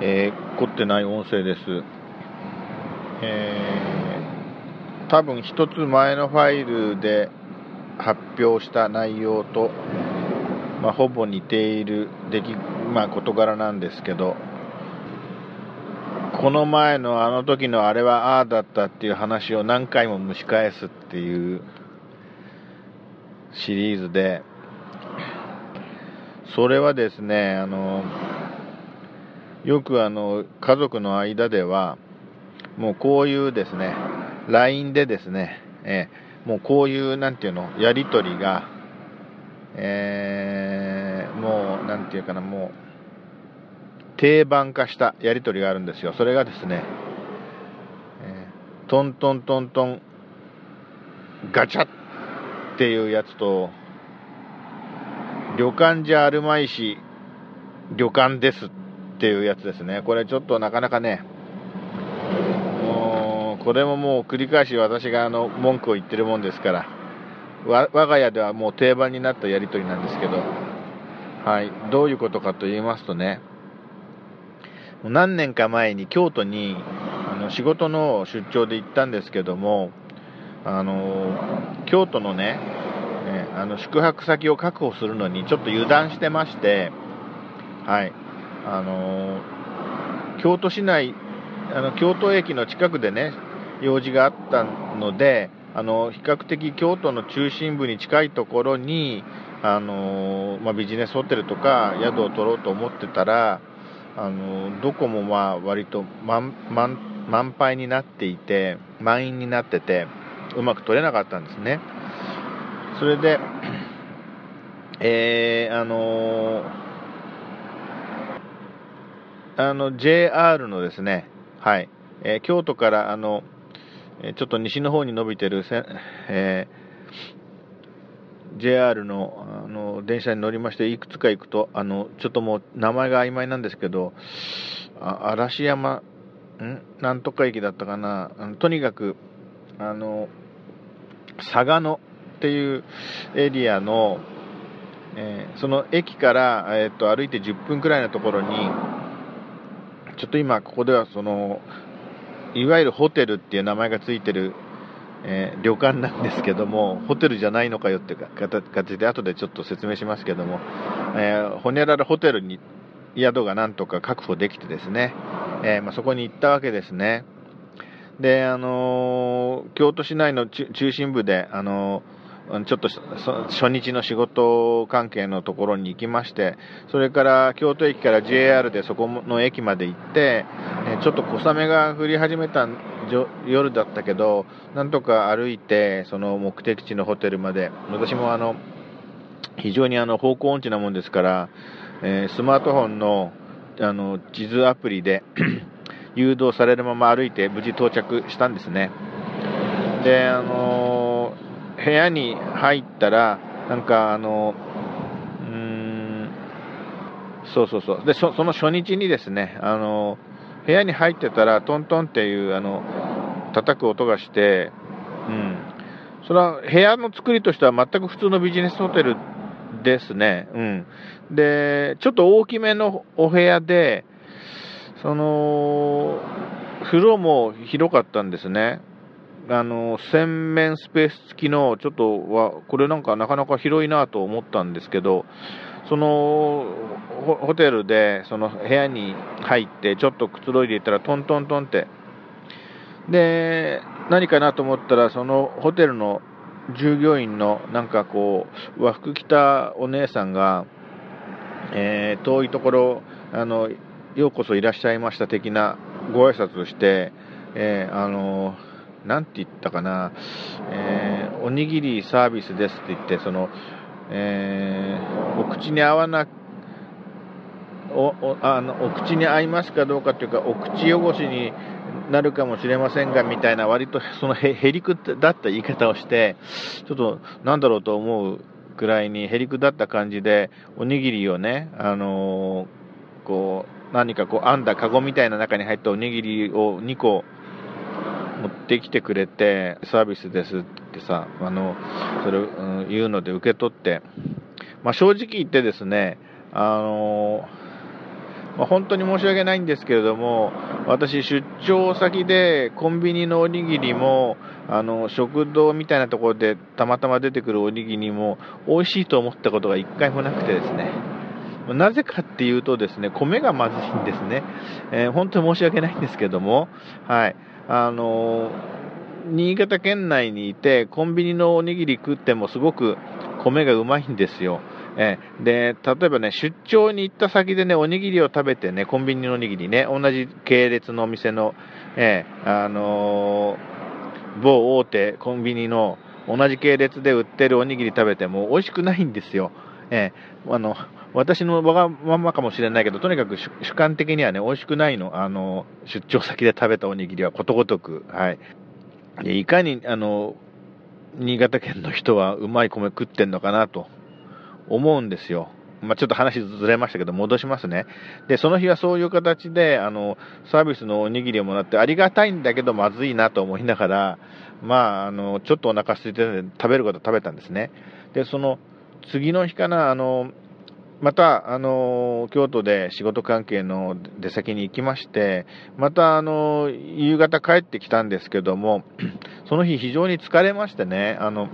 えー、凝ってない音声です。えー、多分一つ前のファイルで発表した内容と、まあ、ほぼ似ている出来、まあ、事柄なんですけど、この前のあの時のあれはああだったっていう話を何回も蒸し返すっていうシリーズで、それはですね、あの、よくあの、家族の間では、もうこういうですね、LINE でですね、えー、もうこういう、なんていうの、やりとりが、えー、もう、なんていうかな、もう、定番化したやりとりがあるんですよ。それがですね、えー、トントントントン、ガチャっていうやつと、旅館じゃあるまいし、旅館ですっていうやつですね。これちょっとなかなかね、これももう繰り返し私があの、文句を言ってるもんですから、我が家ではもう定番になったやりとりなんですけど、はい、どういうことかと言いますとね、何年か前に京都にあの仕事の出張で行ったんですけども、あの京都のね、ね、あの宿泊先を確保するのにちょっと油断してまして、はい、あの京都市内、あの京都駅の近くでね、用事があったので、あの比較的京都の中心部に近いところに、あのまあ、ビジネスホテルとか宿を取ろうと思ってたら、あのどこもまあ割と満満杯になっていて、満員になってて、うまく取れなかったんですね。それで、えー、あの、あの、JR のですね、はい、えー、京都からあの、ちょっと西の方に伸びてるせ、えー、JR のあの電車に乗りまして、いくつか行くと、あの、ちょっともう名前が曖昧なんですけど、あ嵐山、ん？なんとか駅だったかな、あのとにかく、あの、佐賀のっていうエリアの、えー、その駅から、えー、っと歩いて10分くらいのところに、ちょっと今ここではその、いわゆるホテルっていう名前がついてる、えー、旅館なんですけども、ホテルじゃないのかよって形で後でちょっと説明しますけども、えー、ホニャララホテルに宿がなんとか確保できてですね、えー、まあ、そこに行ったわけですね。で、あの京都市内の中心部で、あのちょっと初日の仕事関係のところに行きまして、それから京都駅から JR でそこの駅まで行って、ちょっと小雨が降り始めた夜だったけど、なんとか歩いて、その目的地のホテルまで、私もあの、非常にあの方向音痴なもんですから、えー、スマートフォンのあの地図アプリで 誘導されるまま歩いて無事到着したんですね。で、あのー部屋に入ったら、なんかあの、うーん、そうそうそう。で、その初日にですね、あの、部屋に入ってたら、トントンっていう、あの、叩く音がして、うん。それは部屋の作りとしては全く普通のビジネスホテルですね。うん。で、ちょっと大きめのお部屋で、その、風呂も広かったんですね。あの、洗面スペース付きの、ちょっとは、これなんかなかなか広いなと思ったんですけど、その、ホテルで、その部屋に入って、ちょっとくつろいでいたら、トントントンって。で、何かなと思ったら、そのホテルの従業員の、なんかこう、和服着たお姉さんが、えー、遠いところ、あの、ようこそいらっしゃいました的なご挨拶をして、えー、あの、なんて言ったかな、えー、おにぎりサービスですって言って、その、えー、お口に合わなおおあのお口に合いますかどうかというか、お口汚しになるかもしれませんがみたいな、割とそのへりくだった言い方をして、ちょっとなんだろうと思うくらいにへりくだった感じで、おにぎりをね、あのー、こう、何かこう編んだカゴみたいな中に入ったおにぎりを2個ってきてくれて、サービスですってさ、あの、それ、うん、言うので受け取って、まあ、正直言ってですね、あの、まあ、本当に申し訳ないんですけれども、私、出張先でコンビニのおにぎりも、あの食堂みたいなところでたまたま出てくるおにぎりも美味しいと思ったことが一回もなくてですね、なぜかっていうとですね、米がまずいんですね。えー、本当に申し訳ないんですけども、はい。あの新潟県内にいて、コンビニのおにぎり食ってもすごく米がうまいんですよ。え、で、例えばね、出張に行った先でね、おにぎりを食べてね、コンビニのおにぎりね、同じ系列のお店の、え、あのー、某大手コンビニの同じ系列で売ってるおにぎり食べても美味しくないんですよ。えー、あの、私のわがままかもしれないけど、とにかく主観的にはね、美味しくないの。あの、出張先で食べたおにぎりはことごとく。はい。いかに、あの、新潟県の人はうまい米食ってんのかなと思うんですよ。まあ、ちょっと話ずれましたけど、戻しますね。で、その日はそういう形で、あの、サービスのおにぎりをもらって、ありがたいんだけど、まずいなと思いながら、まあ、あの、ちょっとお腹空いてるんで、食べること食べたんですね。で、その、次の日かな、あの、また、あの、京都で仕事関係の出先に行きまして、また、あの、夕方帰ってきたんですけども、その日非常に疲れましてね、あの、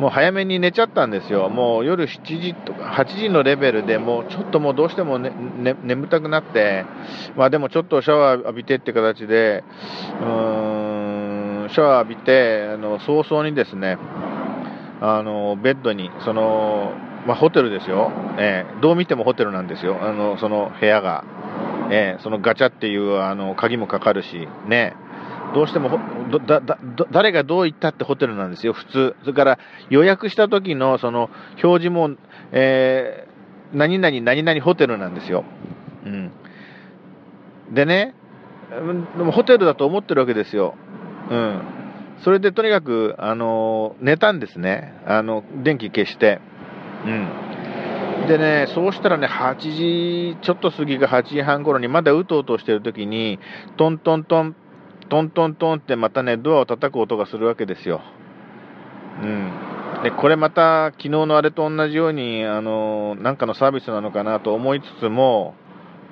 もう早めに寝ちゃったんですよ。もう夜7時とか8時のレベルでもうちょっともうどうしても、ねね、眠たくなって、まあでもちょっとシャワー浴びてって形で、うーん、シャワー浴びて、あの、早々にですね、あの、ベッドに、その、まあ、ホテルですよ。えー、どう見てもホテルなんですよ。あの、その部屋が。えー、そのガチャっていう、あの、鍵もかかるし、ね。どうしても誰がどう言ったってホテルなんですよ、普通。それから予約した時のその表示も、えー、何々何々ホテルなんですよ。うん。でね、でもホテルだと思ってるわけですよ。うん。それでとにかく、あの、寝たんですね。あの、電気消して。うん。でね、そうしたらね、8時ちょっと過ぎか8時半頃に、まだうとうとしてる時に、トントントン、トントントンってまたね、ドアを叩く音がするわけですよ。うん。で、これまた、昨日のあれと同じように、あの、なんかのサービスなのかなと思いつつも、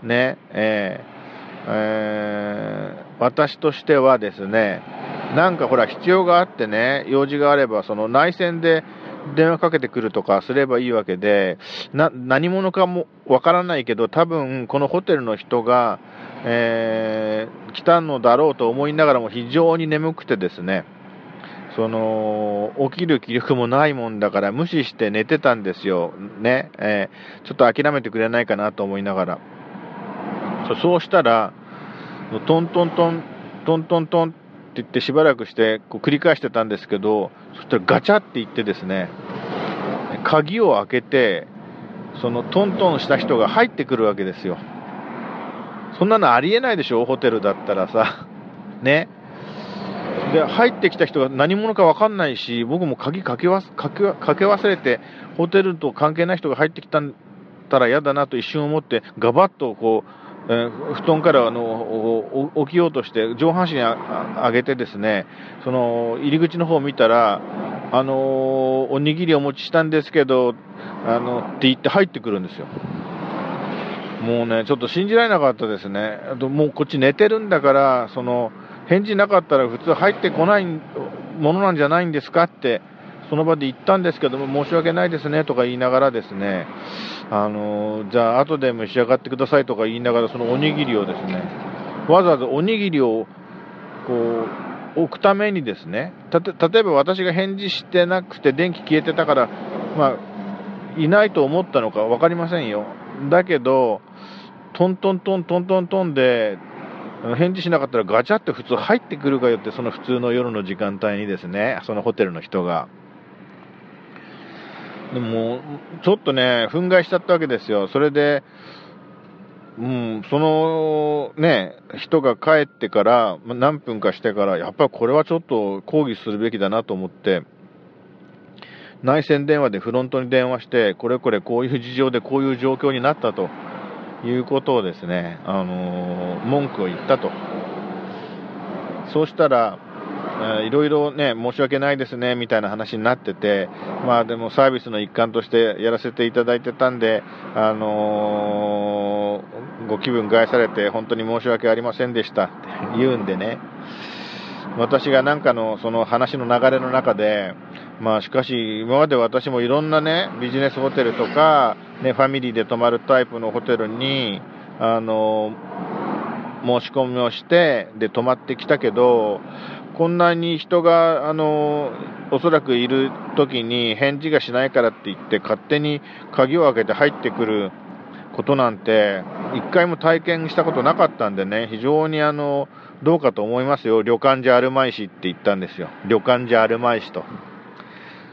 ね、えー、えー、私としてはですね、なんかほら、必要があってね、用事があれば、その内線で、電話かけてくるとかすればいいわけで、な、何者かもわからないけど、多分このホテルの人が、えー、来たのだろうと思いながらも非常に眠くてですね、その、起きる気力もないもんだから無視して寝てたんですよ。ね。えー、ちょっと諦めてくれないかなと思いながら。そうしたら、トントントン、トントントン言ってしばらくしてこう繰り返してたんですけど、そしたらガチャって言ってですね、鍵を開けて、そのトントンした人が入ってくるわけですよ。そんなのありえないでしょ、ホテルだったらさ。ね。で、入ってきた人が何者か分かんないし、僕も鍵かけわかけかけ忘れて、ホテルと関係ない人が入ってきたたら嫌だなと一瞬思って、ガバッとこう、布団からあの起きようとして上半身上げてですねその入り口の方を見たらあのおにぎりお持ちしたんですけどあのって言って入ってくるんですよ。もうねちょっと信じられなかったですね。もうこっち寝てるんだからその返事なかったら普通入ってこないものなんじゃないんですかってその場で言ったんですけども、申し訳ないですねとか言いながらですね、あのじゃあ後で召し上がってくださいとか言いながら、そのおにぎりをですね、わざわざおにぎりをこう置くためにですね、例えば私が返事してなくて電気消えてたから、まあ、いないと思ったのか分かりませんよ。だけど、トントントントントントンで、返事しなかったらガチャって普通入ってくるかよって、その普通の夜の時間帯にですね、そのホテルの人が。でも、ちょっとね、憤慨しちゃったわけですよ。それで、うん、そのね、人が帰ってから、何分かしてから、やっぱりこれはちょっと抗議するべきだなと思って、内線電話でフロントに電話して、これこれこういう事情でこういう状況になったということをですね、あのー、文句を言ったと。そうしたら、いろいろね、申し訳ないですね、みたいな話になってて、まあでもサービスの一環としてやらせていただいてたんで、あのご気分害されて本当に申し訳ありませんでしたって言うんでね、私がなんかのその話の流れの中で、まあしかし今まで私もいろんなね、ビジネスホテルとか、ね、ファミリーで泊まるタイプのホテルに、あの、申し込みをして、で、泊まってきたけど、こんなに人が、あの、おそらくいる時に返事がしないからって言って、勝手に鍵を開けて入ってくることなんて、一回も体験したことなかったんでね、非常にあの、どうかと思いますよ。旅館じゃあるまいしって言ったんですよ。旅館じゃあるまいしと。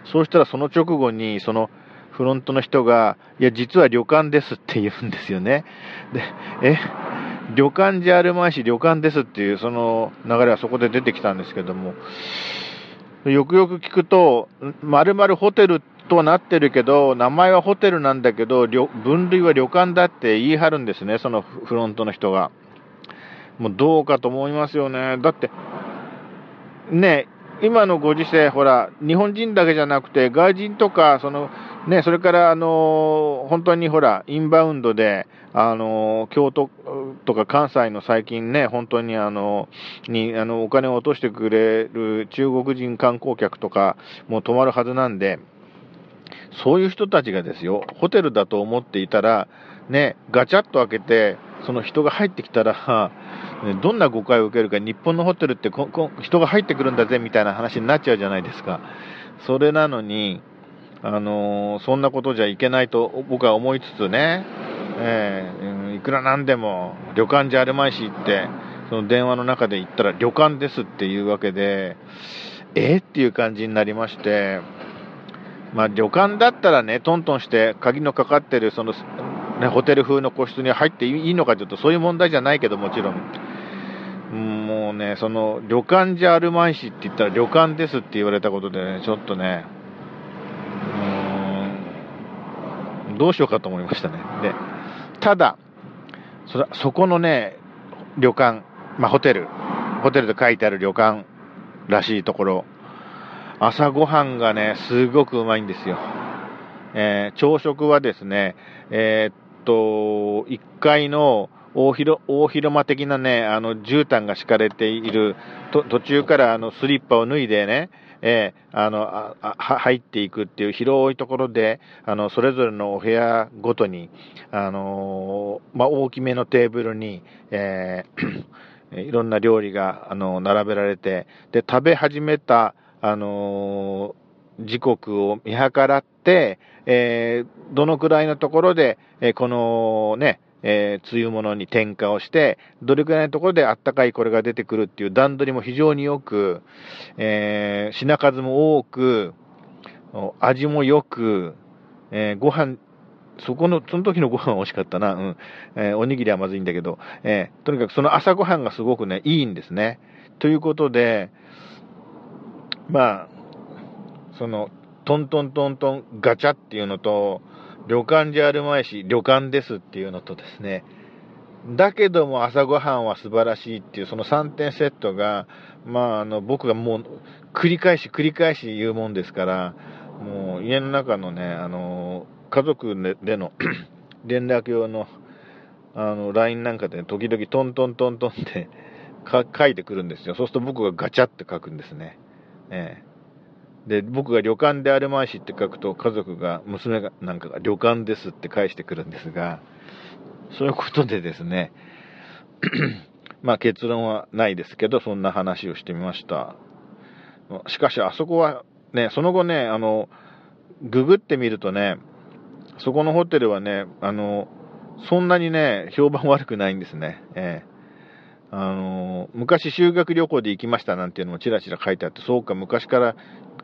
そうしたらその直後に、そのフロントの人が、いや、実は旅館ですって言うんですよね。で、え、旅館じゃあるまいし旅館ですっていうその流れはそこで出てきたんですけども、よくよく聞くと、まるまるホテルとはなってるけど、名前はホテルなんだけど、分類は旅館だって言い張るんですね、そのフロントの人が。もうどうかと思いますよね。だって、ね、今のご時世、ほら、日本人だけじゃなくて、外人とか、その、ね、それから、あの、本当にほら、インバウンドで、あの、京都とか関西の最近ね、本当にあの、に、あの、お金を落としてくれる中国人観光客とかも泊まるはずなんで、そういう人たちがですよ、ホテルだと思っていたら、ね、ガチャッと開けて、その人が入ってきたら、どんな誤解を受けるか、日本のホテルってここ人が入ってくるんだぜみたいな話になっちゃうじゃないですか。それなのに、あの、そんなことじゃいけないと僕は思いつつね、えー、いくらなんでも旅館じゃあるまいしって、その電話の中で言ったら旅館ですっていうわけで、えー、っていう感じになりまして、まあ旅館だったらね、トントンして鍵のかかってるそのね、ホテル風の個室に入っていいのかというと、そういう問題じゃないけど、もちろん。もうね、その、旅館じゃあるまいしって言ったら、旅館ですって言われたことでね、ちょっとね、うん、どうしようかと思いましたね。で、ただ、そそこのね、旅館、まあ、ホテル、ホテルで書いてある旅館らしいところ、朝ごはんがね、すごくうまいんですよ。えー、朝食はですね、えー、と、1階の大広大広間的なね、あの、絨毯が敷かれている、と途中からあの、スリッパを脱いでね、えー、あのあ、入っていくっていう広いところで、あの、それぞれのお部屋ごとに、あの、まあ、大きめのテーブルに、えー、いろんな料理が、あの、並べられて、で、食べ始めた、あの時刻を見計らって、えー、どのくらいのところで、えー、このね、えー、梅雨物に添加をして、どれくらいのところであったかいこれが出てくるっていう段取りも非常によく、えー、品数も多く、味もよく、えー、ご飯、そこの、その時のご飯は美味しかったな。うん。えー、おにぎりはまずいんだけど、えー、とにかくその朝ご飯がすごくね、いいんですね。ということで、まあ、その、トントントントンガチャっていうのと、旅館じゃあるまいし、旅館ですっていうのとですね、だけども朝ごはんは素晴らしいっていう、その3点セットが、まあ、あの、僕がもう、繰り返し繰り返し言うもんですから、もう家の中のね、あの、家族での 連絡用の、あの、LINE なんかで、時々トントントントンって書いてくるんですよ。そうすると僕がガチャって書くんですね。ええで、僕が旅館であるまいしって書くと、家族が、娘が、なんかが旅館ですって返してくるんですが、そういうことでですね、まあ結論はないですけど、そんな話をしてみました。しかし、あそこはね、その後ね、あの、ググってみるとね、そこのホテルはね、あの、そんなにね、評判悪くないんですね。ええあの、昔修学旅行で行きましたなんていうのもちらちら書いてあって、そうか、昔から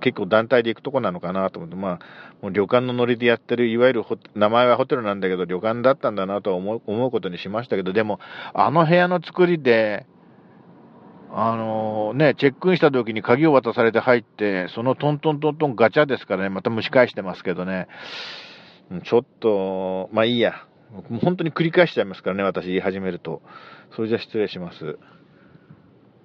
結構団体で行くとこなのかなと思って、まあ、もう旅館のノリでやってる、いわゆる名前はホテルなんだけど、旅館だったんだなとは思う思うことにしましたけど、でも、あの部屋の作りで、あの、ね、チェックインした時に鍵を渡されて入って、そのトントントントンガチャですからね、また蒸し返してますけどね、ちょっと、まあいいや。もう本当に繰り返しちゃいますからね、私言い始めると。それじゃ失礼します。